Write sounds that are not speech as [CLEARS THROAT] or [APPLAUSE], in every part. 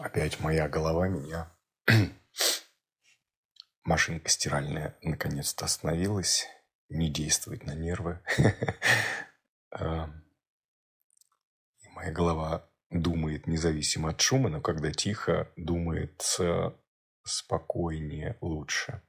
Опять моя голова меня... [CLEARS THROAT] Машинка стиральная наконец-то остановилась. Не действует на нервы. А, [LAUGHS] и моя голова думает независимо от шума, но когда тихо, думает спокойнее, лучше.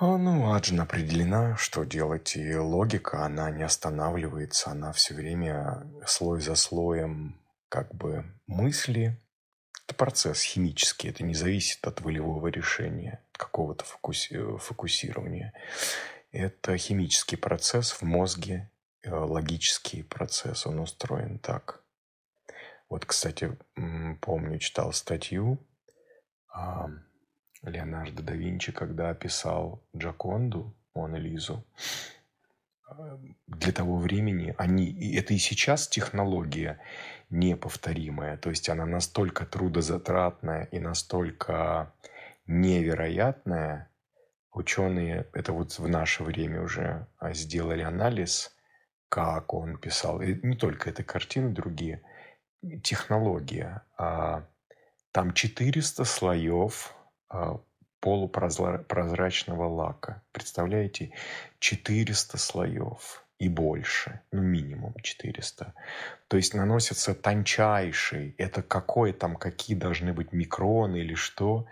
Ну, Аджин определена, что делать, и логика, она не останавливается, она все время слой за слоем как бы мысли. Это процесс химический, это не зависит от волевого решения, какого-то фокуси- фокусирования. Это химический процесс в мозге, э, логический процесс, он устроен так. Вот, кстати, помню, читал статью, Леонардо да Винчи, когда описал Джаконду, Мона Лизу, э, для того времени они, и это и сейчас технология неповторимая, то есть она настолько трудозатратная и настолько невероятная, ученые, это вот в наше время уже а, сделали анализ, как он писал, и не только эта картина, другие, технология, а там 400 слоев а, полупрозрачного лака. Представляете? 400 слоев и больше, ну минимум 400. То есть наносится тончайший, это какой там, какие должны быть микроны или что,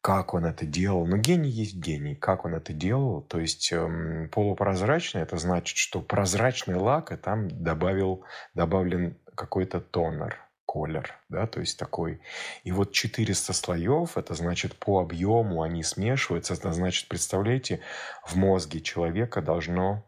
как он это делал. Но гений есть гений, как он это делал. То есть эм, полупрозрачный, это значит, что прозрачный лак, и там добавил, добавлен какой-то тонер колер, да, то есть такой. И вот 400 слоев, это значит по объему они смешиваются, это значит, представляете, в мозге человека должно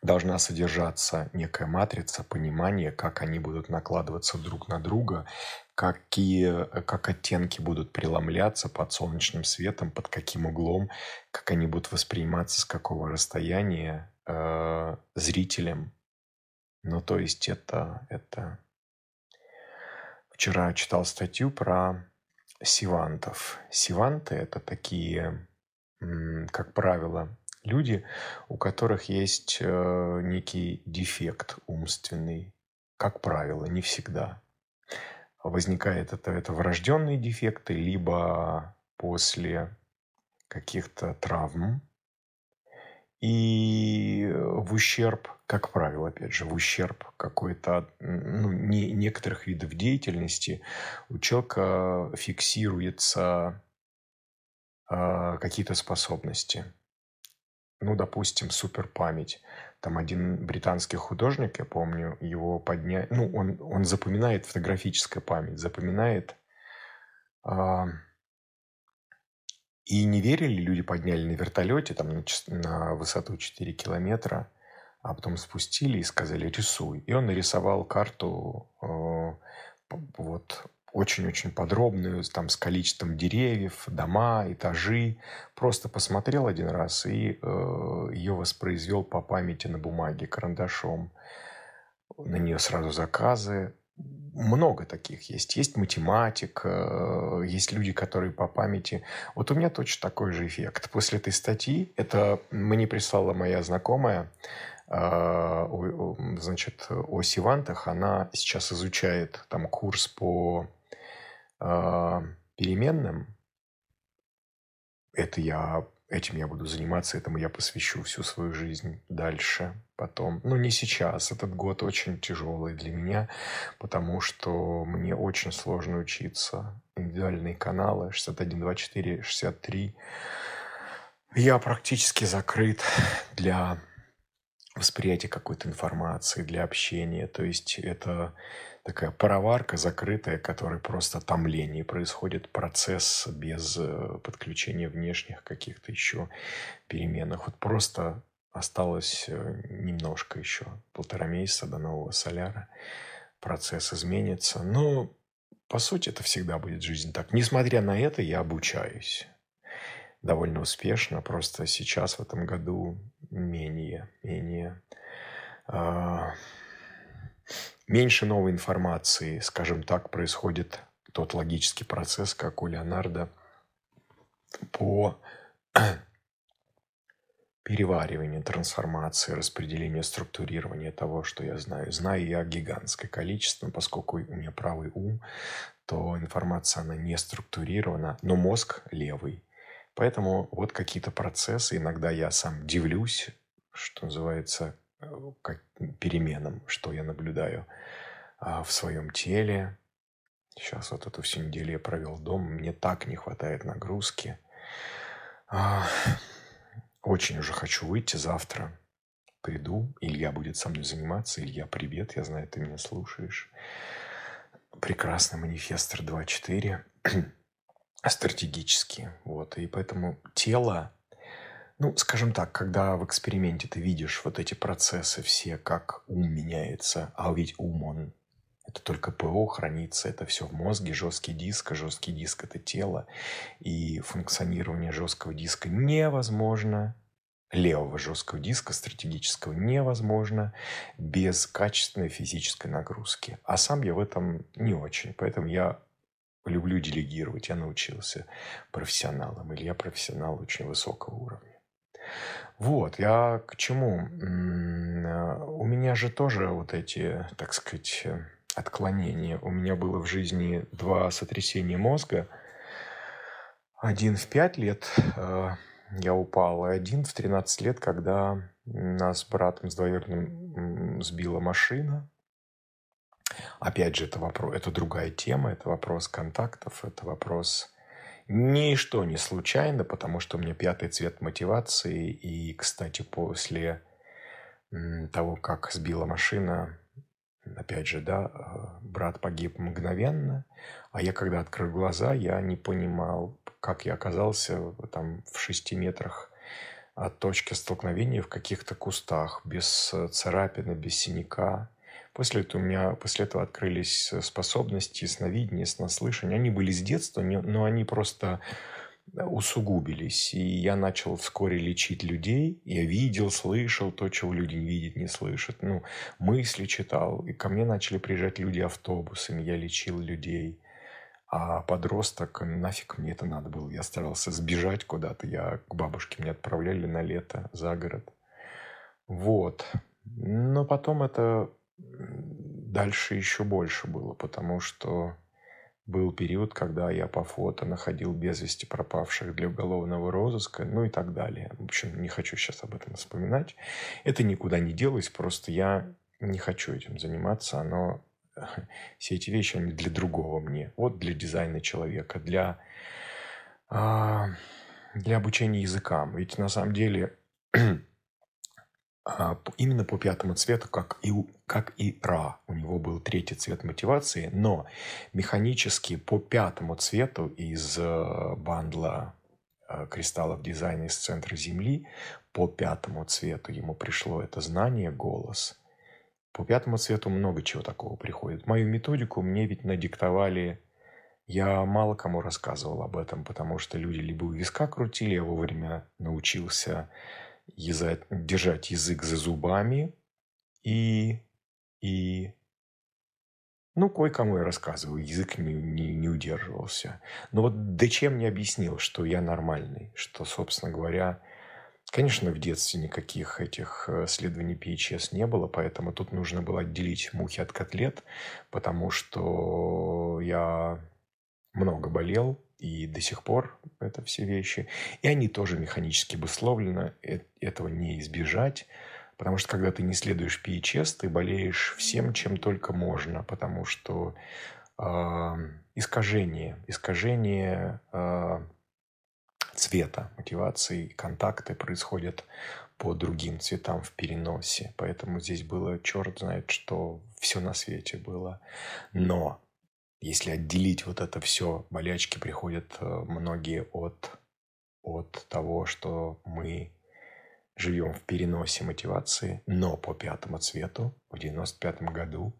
должна содержаться некая матрица понимания, как они будут накладываться друг на друга, какие, как оттенки будут преломляться под солнечным светом, под каким углом, как они будут восприниматься с какого расстояния э, зрителем. Ну, то есть это, это Вчера читал статью про сивантов. Сиванты – это такие, как правило, люди, у которых есть э, некий дефект умственный. Как правило, не всегда. Возникает это, это врожденные дефекты, либо после каких-то травм, и в ущерб, как правило, опять же, в ущерб какой-то, ну, не, некоторых видов деятельности у человека фиксируются э, какие-то способности. Ну, допустим, суперпамять. Там один британский художник, я помню, его поднять, ну, он, он запоминает фотографическая память, запоминает э, и не верили, люди подняли на вертолете там на, на высоту 4 километра, а потом спустили и сказали «рисуй». И он нарисовал карту э, вот очень-очень подробную, там с количеством деревьев, дома, этажи. Просто посмотрел один раз и э, ее воспроизвел по памяти на бумаге карандашом. На нее сразу заказы много таких есть. Есть математик, э, есть люди, которые по памяти... Вот у меня точно такой же эффект. После этой статьи, это мне прислала моя знакомая, э, значит, о сивантах, она сейчас изучает там курс по э, переменным. Это я этим я буду заниматься, этому я посвящу всю свою жизнь дальше, потом. Ну, не сейчас. Этот год очень тяжелый для меня, потому что мне очень сложно учиться. Индивидуальные каналы 61, 24, 63. Я практически закрыт для восприятия какой-то информации, для общения. То есть это такая пароварка закрытая, которая просто томление происходит, процесс без э, подключения внешних каких-то еще переменных. Вот просто осталось э, немножко еще, полтора месяца до нового соляра. Процесс изменится. Но, по сути, это всегда будет жизнь так. Несмотря на это, я обучаюсь довольно успешно. Просто сейчас, в этом году, менее, менее а, меньше новой информации, скажем так, происходит тот логический процесс, как у Леонардо, по [CLEARS THROAT] переваривания, трансформации, распределения, структурирования того, что я знаю. Знаю я гигантское количество, поскольку у меня правый ум, то информация, она не структурирована, но мозг левый. Поэтому вот какие-то процессы, иногда я сам дивлюсь, что называется, э, как переменам, что я наблюдаю а, в своем теле. Сейчас вот эту всю неделю я провел дома, мне так не хватает нагрузки. А, очень уже хочу выйти завтра. Приду, Илья будет со мной заниматься. Илья, привет, я знаю, ты меня слушаешь. Прекрасный манифестор 2.4. Стратегический. Вот. И поэтому тело, ну, скажем так, когда в эксперименте ты видишь вот эти процессы все, как ум меняется, а ведь ум, он это только ПО хранится, это все в мозге, жесткий диск, а жесткий диск – это тело. И функционирование жесткого диска невозможно, левого жесткого диска стратегического невозможно без качественной физической нагрузки. А сам я в этом не очень, поэтому я люблю делегировать, я научился профессионалам, или я профессионал очень высокого уровня. Вот, я к чему? У меня же тоже вот эти, так сказать, отклонения. У меня было в жизни два сотрясения мозга. Один в пять лет э, я упал, и один в 13 лет, когда нас с братом с двоюродным сбила машина. Опять же, это, вопрос, это другая тема, это вопрос контактов, это вопрос... Ничто не случайно, потому что у меня пятый цвет мотивации. И, кстати, после того, как сбила машина, опять же, да, э, брат погиб мгновенно, а я, когда открыл глаза, я не понимал, как я оказался там в шести метрах от точки столкновения в каких-то кустах, без э, царапины, без синяка. После этого у меня после этого открылись способности сновидения, снослышания. Они были с детства, но они просто усугубились. И я начал вскоре лечить людей. Я видел, слышал то, чего люди не видят, не слышат. Ну, мысли читал. И ко мне начали приезжать люди автобусами. Я лечил людей. А подросток, нафиг мне это надо было. Я старался сбежать куда-то. Я к бабушке меня отправляли на лето за город. Вот. Но потом это дальше еще больше было, потому что был период, когда я по фото находил без вести пропавших для уголовного розыска, ну и так далее. В общем, не хочу сейчас об этом вспоминать. Это никуда не делось, просто я не хочу этим заниматься. Оно, [LAUGHS] все эти вещи, они для другого мне. Вот для дизайна человека, для, а, для обучения языкам. Ведь на самом деле [CLEARS THROAT] именно по пятому цвету, как и, как и Ра. У него был третий цвет мотивации, но механически по пятому цвету из э, бандла э, кристаллов дизайна из центра Земли, по пятому цвету ему пришло это знание, голос. По пятому цвету много чего такого приходит. Мою методику мне ведь надиктовали я мало кому рассказывал об этом, потому что люди либо у виска крутили, я вовремя научился язык, держать язык за зубами и, и ну, кое-кому я рассказываю, язык не, не, не удерживался. Но вот Дечем не объяснил, что я нормальный, что, собственно говоря, конечно, в детстве никаких этих э, следований PHS не было, поэтому тут нужно было отделить мухи от котлет, потому что я много болел, и до сих пор это все вещи. И они тоже механически обусловлены. Этого не избежать. Потому что когда ты не следуешь PHS, ты болеешь всем, чем только можно. Потому что э, искажение, искажение э, цвета мотивации, контакты происходят по другим цветам в переносе. Поэтому здесь было черт знает, что все на свете было. Но если отделить вот это все, болячки приходят э, многие от, от того, что мы живем в переносе мотивации, но по пятому цвету в 95 году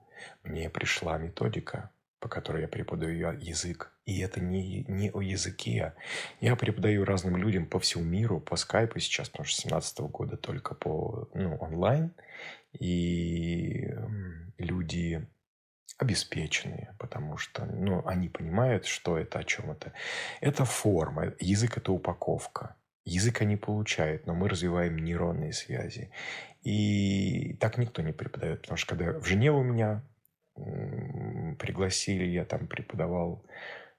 мне пришла методика, по которой я преподаю язык. И это не, не о языке. Я преподаю разным людям по всему миру, по скайпу сейчас, потому что с 17 года только по ну, онлайн. И люди обеспеченные, потому что ну, они понимают, что это, о чем это. Это форма, язык – это упаковка. Язык они получают, но мы развиваем нейронные связи. И так никто не преподает, потому что когда в Женеву меня пригласили, я там преподавал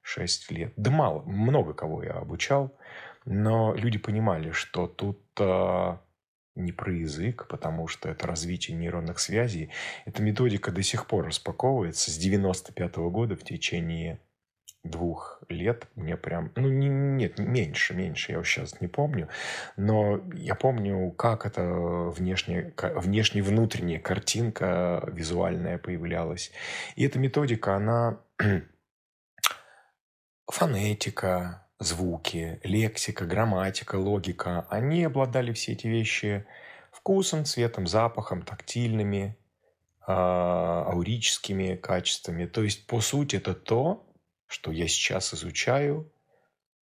6 лет. Да мало, много кого я обучал, но люди понимали, что тут а, не про язык, потому что это развитие нейронных связей. Эта методика до сих пор распаковывается с 95 -го года в течение двух лет мне прям, ну не, нет, меньше, меньше, я сейчас не помню, но я помню, как это внешне, внешне внутренняя картинка визуальная появлялась. И эта методика, она [CLEARS THROAT] фонетика, звуки, лексика, грамматика, логика, они обладали все эти вещи вкусом, цветом, запахом, тактильными, а, аурическими качествами. То есть, по сути, это то, что я сейчас изучаю,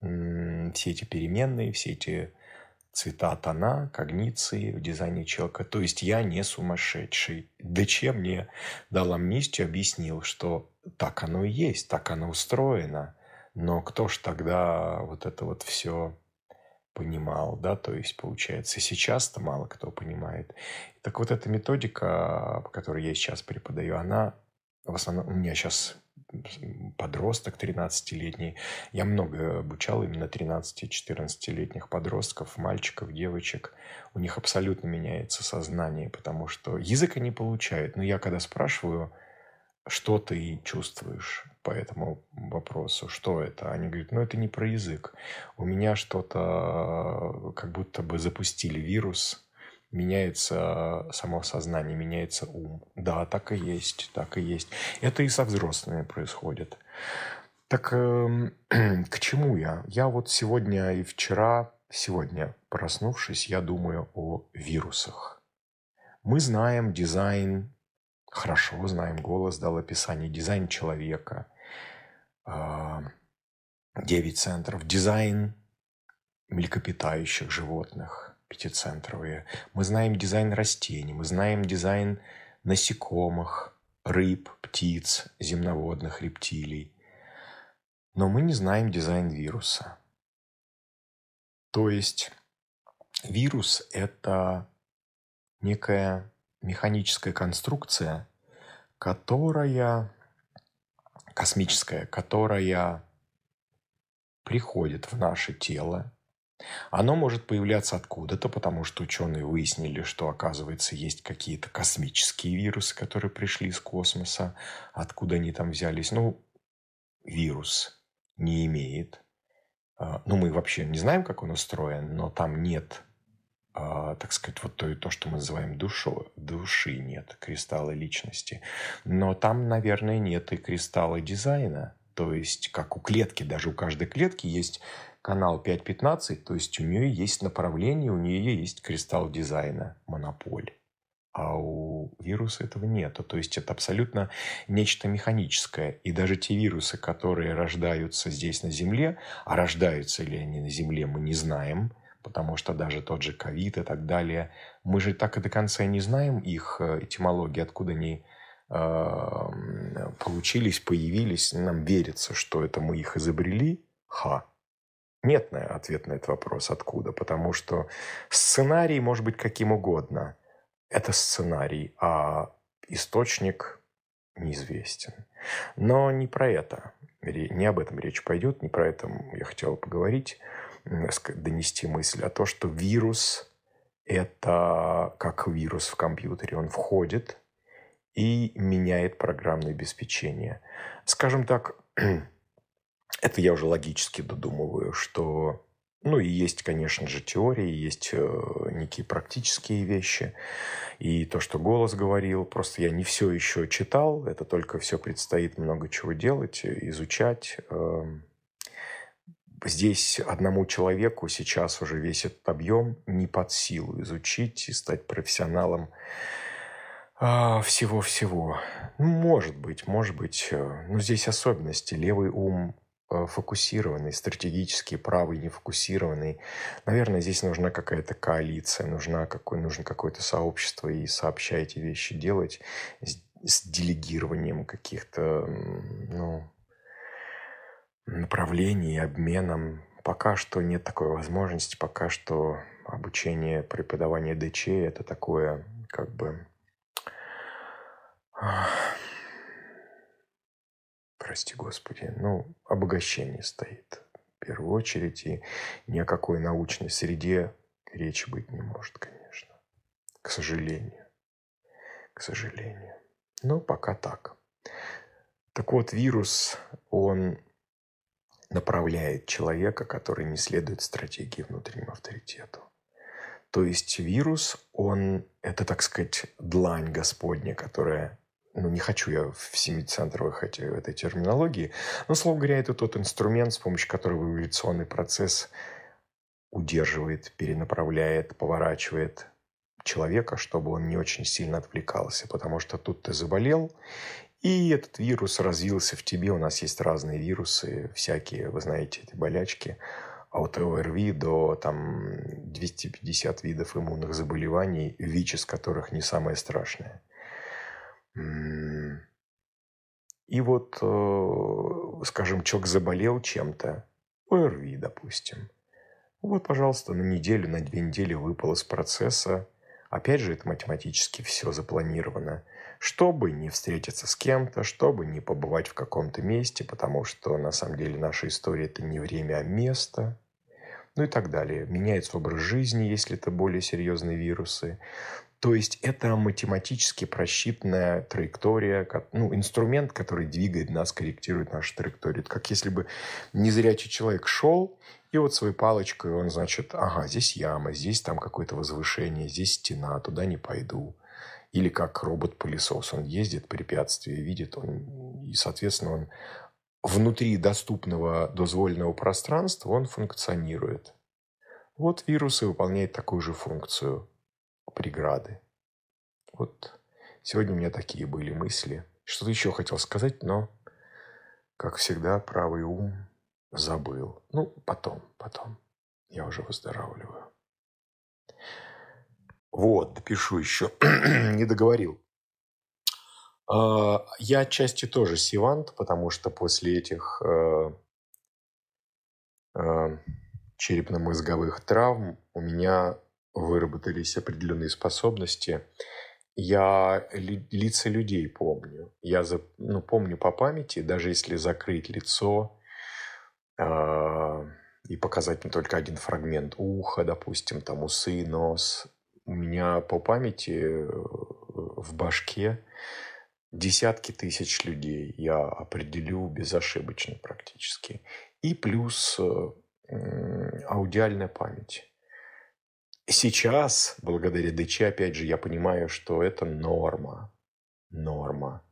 все эти переменные, все эти цвета, тона, когниции в дизайне человека. То есть я не сумасшедший. Дече мне дал амнистию, объяснил, что так оно и есть, так оно устроено. Но кто ж тогда вот это вот все понимал, да, то есть, получается, сейчас-то мало кто понимает. Так вот эта методика, по которой я сейчас преподаю, она в основном, у меня сейчас подросток 13-летний. Я много обучал именно 13-14-летних подростков, мальчиков, девочек. У них абсолютно меняется сознание, потому что язык они получают. Но я когда спрашиваю, что ты чувствуешь по этому вопросу, что это? Они говорят, ну это не про язык. У меня что-то как будто бы запустили вирус, меняется само сознание, меняется ум. Да, так и есть, так и есть. Это и со взрослыми происходит. Так э, [CLEARS THROAT] к чему я? Я вот сегодня и вчера, сегодня проснувшись, я думаю о вирусах. Мы знаем дизайн, хорошо знаем, голос дал описание, дизайн человека, э, 9 центров, дизайн млекопитающих животных – пятицентровые. Мы знаем дизайн растений, мы знаем дизайн насекомых, рыб, птиц, земноводных, рептилий. Но мы не знаем дизайн вируса. То есть вирус – это некая механическая конструкция, которая космическая, которая приходит в наше тело оно может появляться откуда-то, потому что ученые выяснили, что, оказывается, есть какие-то космические вирусы, которые пришли из космоса. Откуда они там взялись? Ну, вирус не имеет. А, ну, мы вообще не знаем, как он устроен, но там нет, а, так сказать, вот то, то что мы называем душой. Души нет, кристалла личности. Но там, наверное, нет и кристалла дизайна. То есть, как у клетки, даже у каждой клетки есть канал 5.15, то есть у нее есть направление, у нее есть кристалл дизайна, монополь. А у вируса этого нет. То есть это абсолютно нечто механическое. И даже те вирусы, которые рождаются здесь на Земле, а рождаются ли они на Земле, мы не знаем, потому что даже тот же ковид и так далее, мы же так и до конца не знаем их э, этимологии, откуда они э, получились, появились. Нам верится, что это мы их изобрели. Ха, нет на ответ на этот вопрос, откуда. Потому что сценарий может быть каким угодно. Это сценарий, а источник неизвестен. Но не про это. Не об этом речь пойдет, не про это я хотел поговорить, донести мысль, а то, что вирус – это как вирус в компьютере. Он входит и меняет программное обеспечение. Скажем так, [CLEARS THROAT] это я уже логически додумываю, что ну и есть, конечно же, теории, есть э, некие практические вещи. И то, что голос говорил, просто я не все еще читал, это только все предстоит много чего делать, изучать. Э, здесь одному человеку сейчас уже весь этот объем не под силу изучить и стать профессионалом а, всего-всего. Ну, может быть, может быть. Э, но здесь особенности. Левый ум Э, фокусированный, стратегический, правый, нефокусированный. Наверное, здесь нужна какая-то коалиция, нужна какой, нужно какое-то сообщество и сообща эти вещи делать с, с делегированием каких-то ну, направлений, обменом пока что нет такой возможности, пока что обучение, преподавание ДЧ – это такое, как бы, прости господи, ну, обогащение стоит в первую очередь, и ни о какой научной среде речи быть не может, конечно. К сожалению. К сожалению. Но пока так. Так вот, вирус, он направляет человека, который не следует стратегии внутреннему авторитету. То есть вирус, он, это, так сказать, длань Господня, которая ну, не хочу я в семицентровой хотя этой терминологии, но, слово говоря, это тот инструмент, с помощью которого эволюционный процесс удерживает, перенаправляет, поворачивает человека, чтобы он не очень сильно отвлекался, потому что тут ты заболел, и этот вирус развился в тебе. У нас есть разные вирусы, всякие, вы знаете, эти болячки, от ОРВИ до там 250 видов иммунных заболеваний, ВИЧ из которых не самое страшное. И вот, э, скажем, человек заболел чем-то, ОРВИ, допустим. Вот, пожалуйста, на неделю, на две недели выпал из процесса. Опять же, это математически все запланировано. Чтобы не встретиться с кем-то, чтобы не побывать в каком-то месте, потому что на самом деле наша история – это не время, а место ну и так далее. Меняется образ жизни, если это более серьезные вирусы. То есть это математически просчитанная траектория, ну, инструмент, который двигает нас, корректирует нашу траекторию. Это как если бы незрячий человек шел, и вот своей палочкой он, значит, ага, здесь яма, здесь там какое-то возвышение, здесь стена, туда не пойду. Или как робот-пылесос, он ездит, препятствия видит, он, и, соответственно, он внутри доступного дозволенного пространства он функционирует. Вот вирусы выполняют такую же функцию преграды. Вот сегодня у меня такие были мысли. Что-то еще хотел сказать, но, как всегда, правый ум забыл. Ну, потом, потом. Я уже выздоравливаю. Вот, допишу еще. [CLEARS THROAT] Не договорил. А, я отчасти тоже сивант, потому что после этих э, э, черепно-мозговых травм у меня выработались определенные способности. Я ли, лица людей помню. Я за, ну, помню по памяти, даже если закрыть лицо и показать не только один фрагмент уха, допустим, там усы, нос, у меня по памяти э, в башке десятки тысяч людей я определю безошибочно практически. И плюс э, аудиальная память. Сейчас, благодаря ДЧ, опять же, я понимаю, что это норма. Норма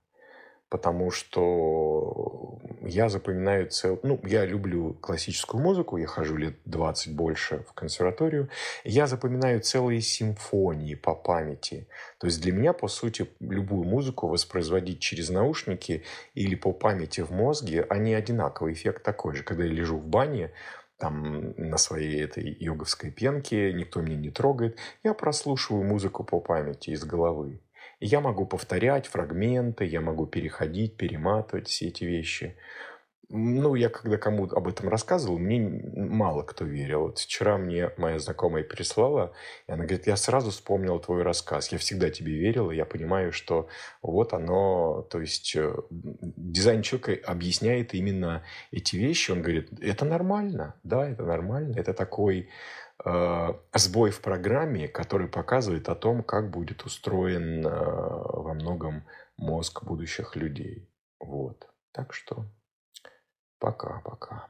потому что я запоминаю цел... Ну, я люблю классическую музыку, я хожу лет 20 больше в консерваторию. Я запоминаю целые симфонии по памяти. То есть для меня, по сути, любую музыку воспроизводить через наушники или по памяти в мозге, они одинаковый, эффект такой же. Когда я лежу в бане, там на своей этой йоговской пенке, никто меня не трогает, я прослушиваю музыку по памяти из головы я могу повторять фрагменты, я могу переходить, перематывать все эти вещи. Ну, я когда кому об этом рассказывал, мне мало кто верил. Вот вчера мне моя знакомая переслала, и она говорит, я сразу вспомнил твой рассказ. Я всегда тебе верила, я понимаю, что вот оно, то есть э, дизайн человека объясняет именно эти вещи. Он говорит, это нормально, да, это нормально, это такой сбой в программе, который показывает о том, как будет устроен э, во многом мозг будущих людей. Вот. Так что пока-пока.